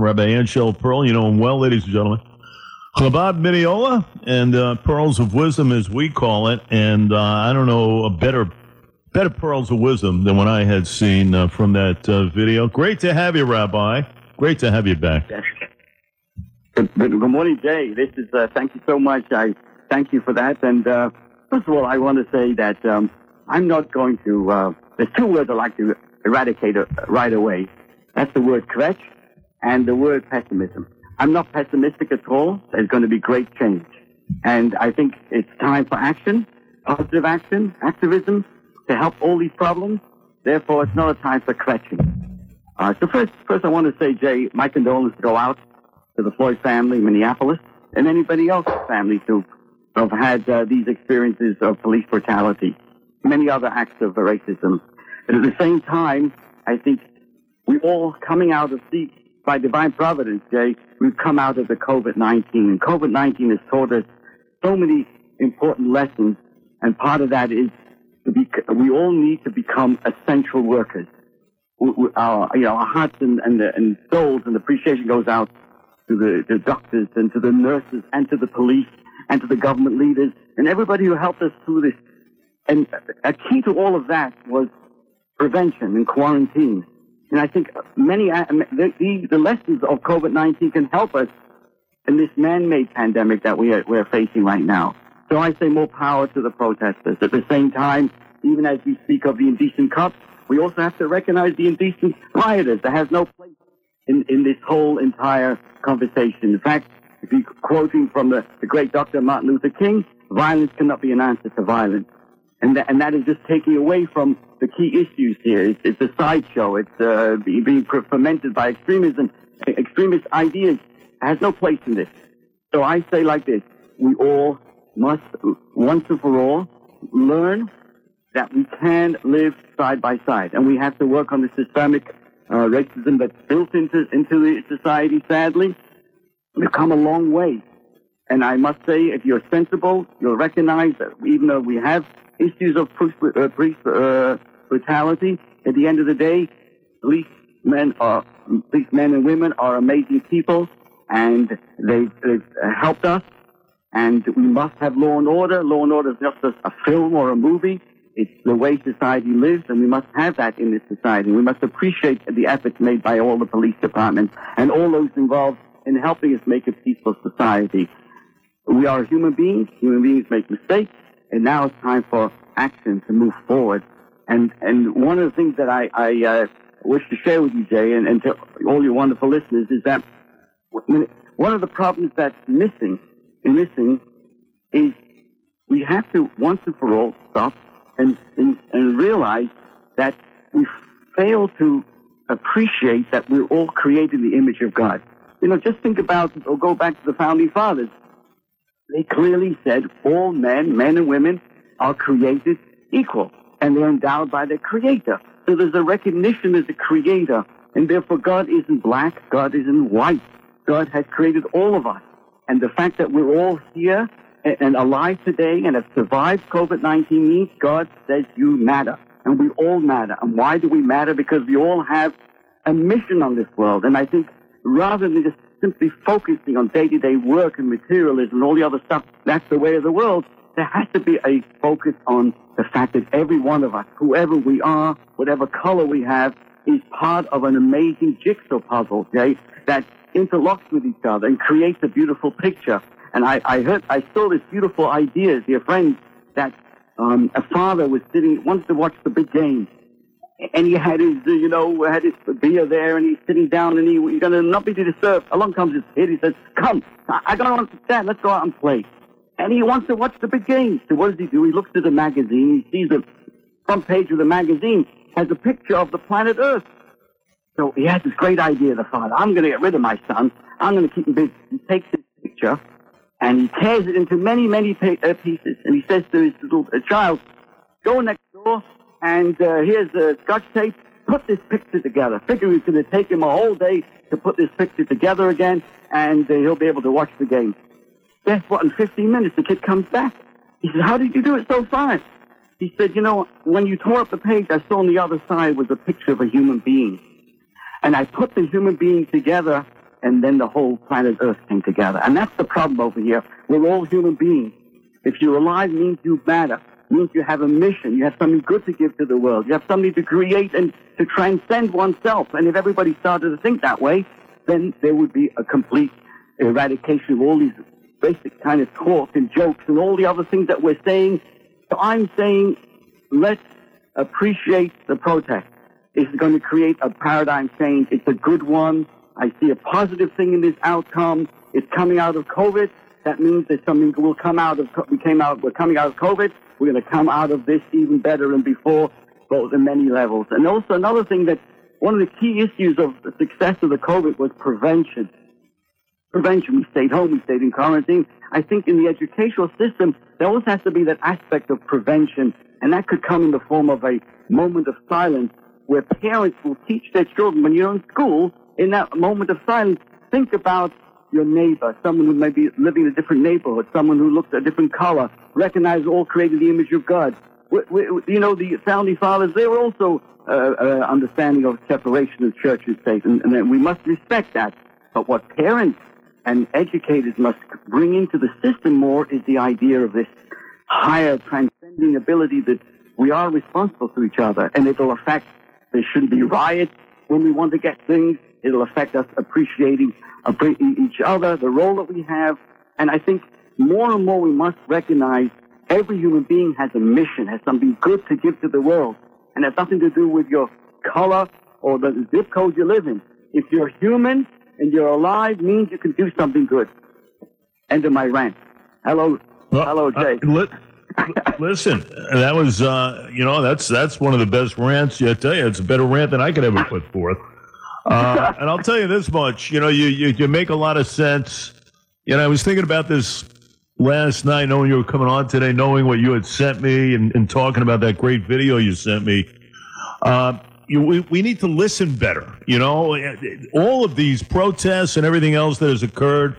Rabbi Anchelle Perl, you know him well, ladies and gentlemen. Chabad Mineola and uh, Pearls of Wisdom, as we call it. And uh, I don't know a better better pearls of wisdom than what I had seen uh, from that uh, video. Great to have you, Rabbi. Great to have you back. Good, good, morning, Jay. This is uh, thank you so much. I thank you for that. And uh, first of all, I want to say that um, I'm not going to. There's two words I like to eradicate right away. That's the word kvetch and the word pessimism. I'm not pessimistic at all. There's going to be great change, and I think it's time for action, positive action, activism to help all these problems. Therefore, it's not a time for kvetching. Uh, so first, first I want to say, Jay, my condolences go out to the Floyd family, Minneapolis, and anybody else's families who have had uh, these experiences of police brutality, many other acts of racism. But at the same time, I think we all coming out of the, by divine providence, Jay, we've come out of the COVID-19. And COVID-19 has taught us so many important lessons. And part of that is be, we all need to become essential workers. Our, you know, our hearts and, and, and souls and appreciation goes out to the, the doctors and to the nurses and to the police and to the government leaders and everybody who helped us through this. And a key to all of that was prevention and quarantine. And I think many, uh, the, the, lessons of COVID-19 can help us in this man-made pandemic that we are, we're facing right now. So I say more power to the protesters. At the same time, even as we speak of the indecent cops, we also have to recognize the indecent rioters. There has no place in, in this whole entire conversation. In fact, if you quoting from the, the great Dr. Martin Luther King, violence cannot be an answer to violence. And that, and that is just taking away from the key issues here. It's, it's a sideshow. It's uh, being fermented by extremism, extremist ideas. Has no place in this. So I say like this: we all must, once and for all, learn that we can live side by side, and we have to work on the systemic uh, racism that's built into into the society. Sadly, we've come a long way, and I must say, if you're sensible, you'll recognize that even though we have issues of police, uh, police uh, brutality, at the end of the day, police men are police men and women are amazing people, and they've, they've uh, helped us. And we must have law and order. Law and order is not just a film or a movie. It's the way society lives, and we must have that in this society. We must appreciate the efforts made by all the police departments and all those involved in helping us make a peaceful society. We are human beings. Human beings make mistakes, and now it's time for action to move forward. And and one of the things that I, I uh, wish to share with you, Jay, and, and to all your wonderful listeners, is that one of the problems that's missing, missing, is we have to once and for all stop and, and, and realize that we fail to appreciate that we're all created in the image of God. You know, just think about, or go back to the founding fathers. They clearly said all men, men and women, are created equal, and they're endowed by their creator. So there's a recognition as a creator, and therefore God isn't black, God isn't white. God has created all of us. And the fact that we're all here and alive today and have survived COVID-19 means God says you matter. And we all matter. And why do we matter? Because we all have a mission on this world. And I think rather than just simply focusing on day-to-day work and materialism and all the other stuff, that's the way of the world. There has to be a focus on the fact that every one of us, whoever we are, whatever color we have, is part of an amazing jigsaw puzzle, okay, that interlocks with each other and creates a beautiful picture. And I, I heard, I saw this beautiful idea, dear friends, that um, a father was sitting, wanted to watch the big game. And he had his, uh, you know, had his beer there, and he's sitting down, and he, he's going to not be disturbed. Along comes his kid. He says, "Come, I, I don't understand. Let's go out and play." And he wants to watch the big game. So what does he do? He looks at the magazine. He sees the front page of the magazine has a picture of the planet Earth. So he has this great idea, the father. I'm going to get rid of my son. I'm going to keep him busy. He takes this picture and he tears it into many, many uh, pieces. And he says to his little uh, child, go next door and uh, here's a scotch tape. Put this picture together. Figure it's going to take him a whole day to put this picture together again, and uh, he'll be able to watch the game. Guess what? In 15 minutes, the kid comes back. He says, how did you do it so fast? He said, you know, when you tore up the page, I saw on the other side was a picture of a human being. And I put the human being together and then the whole planet Earth came together. And that's the problem over here. We're all human beings. If you're alive, means you matter. Means you have a mission. You have something good to give to the world. You have something to create and to transcend oneself. And if everybody started to think that way, then there would be a complete eradication of all these basic kind of talk and jokes and all the other things that we're saying. So I'm saying let's appreciate the protest. It's going to create a paradigm change. It's a good one. I see a positive thing in this outcome. It's coming out of COVID. That means that something will come out of, we came out, we're coming out of COVID. We're going to come out of this even better than before, both in many levels. And also another thing that one of the key issues of the success of the COVID was prevention. Prevention. We stayed home. We stayed in quarantine. I think in the educational system, there always has to be that aspect of prevention. And that could come in the form of a moment of silence where parents will teach their children when you're in school, in that moment of silence, think about your neighbor, someone who may be living in a different neighborhood, someone who looks a different color, recognize all created the image of God. We, we, you know, the founding fathers, they were also uh, uh, understanding of separation of church and state, and, and we must respect that. But what parents and educators must bring into the system more is the idea of this higher transcending ability that we are responsible to each other, and it'll affect. There shouldn't be riots when we want to get things. It'll affect us appreciating each other, the role that we have, and I think more and more we must recognize every human being has a mission, has something good to give to the world and has nothing to do with your color or the zip code you live in. If you're human and you're alive, means you can do something good. End of my rant. Hello, well, hello, Jay. Uh, li- listen, that was uh, you know that's that's one of the best rants. I tell you, it's a better rant than I could ever put forth. Uh, and I'll tell you this much: you know, you, you you make a lot of sense. You know, I was thinking about this last night, knowing you were coming on today, knowing what you had sent me and, and talking about that great video you sent me, uh, you, we, we need to listen better. You know, all of these protests and everything else that has occurred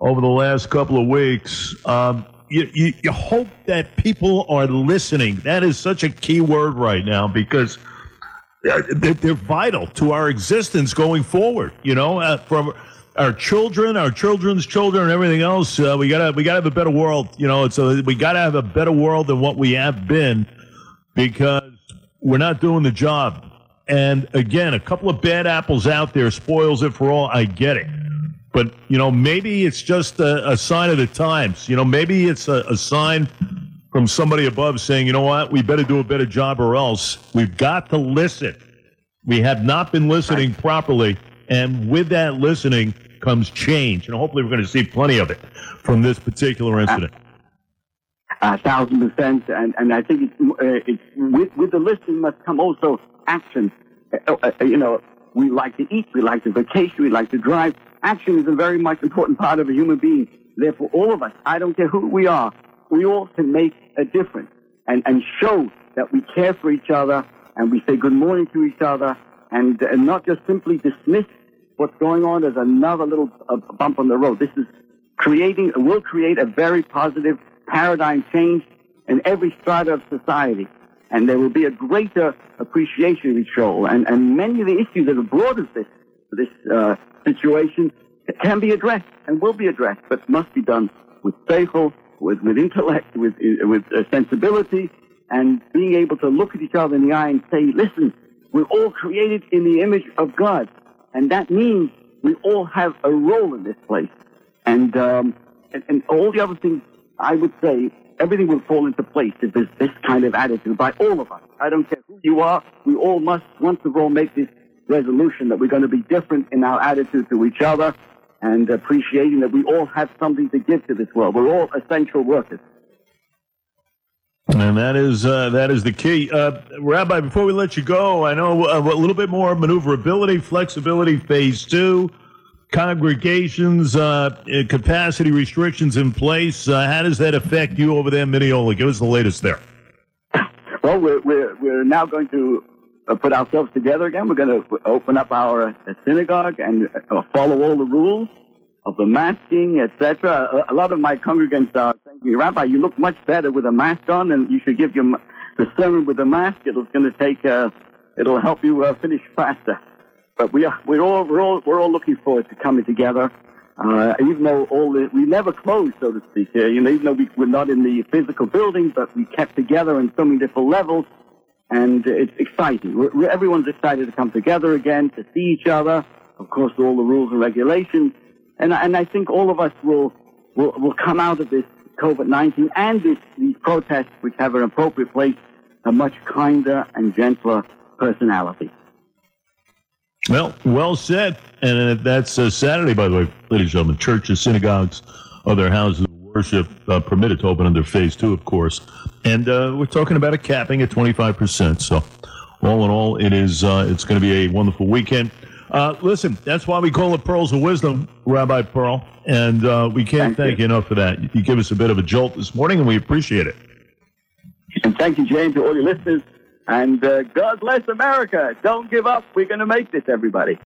over the last couple of weeks, um, you, you, you hope that people are listening. That is such a key word right now because they're, they're vital to our existence going forward. You know, uh, from our children, our children's children, and everything else. Uh, we gotta we gotta have a better world. You know, a, we gotta have a better world than what we have been because we're not doing the job. And again, a couple of bad apples out there spoils it for all. I get it. But, you know, maybe it's just a, a sign of the times. You know, maybe it's a, a sign from somebody above saying, you know what, we better do a better job or else. We've got to listen. We have not been listening properly. And with that listening, comes change. And hopefully, we're going to see plenty of it from this particular incident. A thousand percent. And, and I think it's, uh, it's with, with the listening must come also action. Uh, uh, you know, we like to eat, we like to vacation, we like to drive. Action is a very much important part of a human being. Therefore, all of us, I don't care who we are, we all can make a difference and, and show that we care for each other and we say good morning to each other and, and not just simply dismiss what's going on as another little uh, bump on the road. This is creating, will create a very positive paradigm change in every strata of society. And there will be a greater appreciation of each role. And, and many of the issues that have brought us this, this uh, situation can be addressed and will be addressed, but must be done with seichel, with, with intellect, with, with uh, sensibility, and being able to look at each other in the eye and say, listen, we're all created in the image of God. And that means we all have a role in this place. And, um, and, and all the other things, I would say, everything will fall into place if there's this kind of attitude by all of us. I don't care who you are. We all must, once and for all, make this resolution that we're going to be different in our attitude to each other and appreciating that we all have something to give to this world. We're all essential workers. And that is uh, that is the key, uh, Rabbi. Before we let you go, I know uh, a little bit more maneuverability, flexibility, phase two, congregations, uh, capacity restrictions in place. Uh, how does that affect you over there, Mineola? Give us the latest there. Well, we're we're, we're now going to uh, put ourselves together again. We're going to open up our synagogue and follow all the rules of the masking, etc. A, a, lot of my congregants are saying to me, Rabbi, you look much better with a mask on, and you should give your the sermon with a mask. It's going to take, uh, it'll help you uh, finish faster. But we are we're all we're all we're all looking forward to coming together. Uh, even though all the, we never closed, so to speak, here, you know, even though we, we're not in the physical building, but we kept together on so many different levels, and it's exciting. We're, we're, everyone's excited to come together again, to see each other, of course, all the rules and regulations, and, and I think all of us will, will, will come out of this COVID-19 and this, these protests, which have an appropriate place, a much kinder and gentler personality. Well, well said. And that's uh, Saturday, by the way, ladies and gentlemen. Churches, synagogues, other houses of worship uh, permitted to open under phase two, of course. And uh, we're talking about a capping at 25%. So, all in all, it is uh, it's going to be a wonderful weekend. Uh, listen, that's why we call it Pearls of Wisdom, Rabbi Perl. And uh, we can't thank, thank you. you enough for that. You give us a bit of a jolt this morning, and we appreciate it. And thank you, James, to all your listeners. And uh, God bless America. Don't give up. We're going to make this, everybody.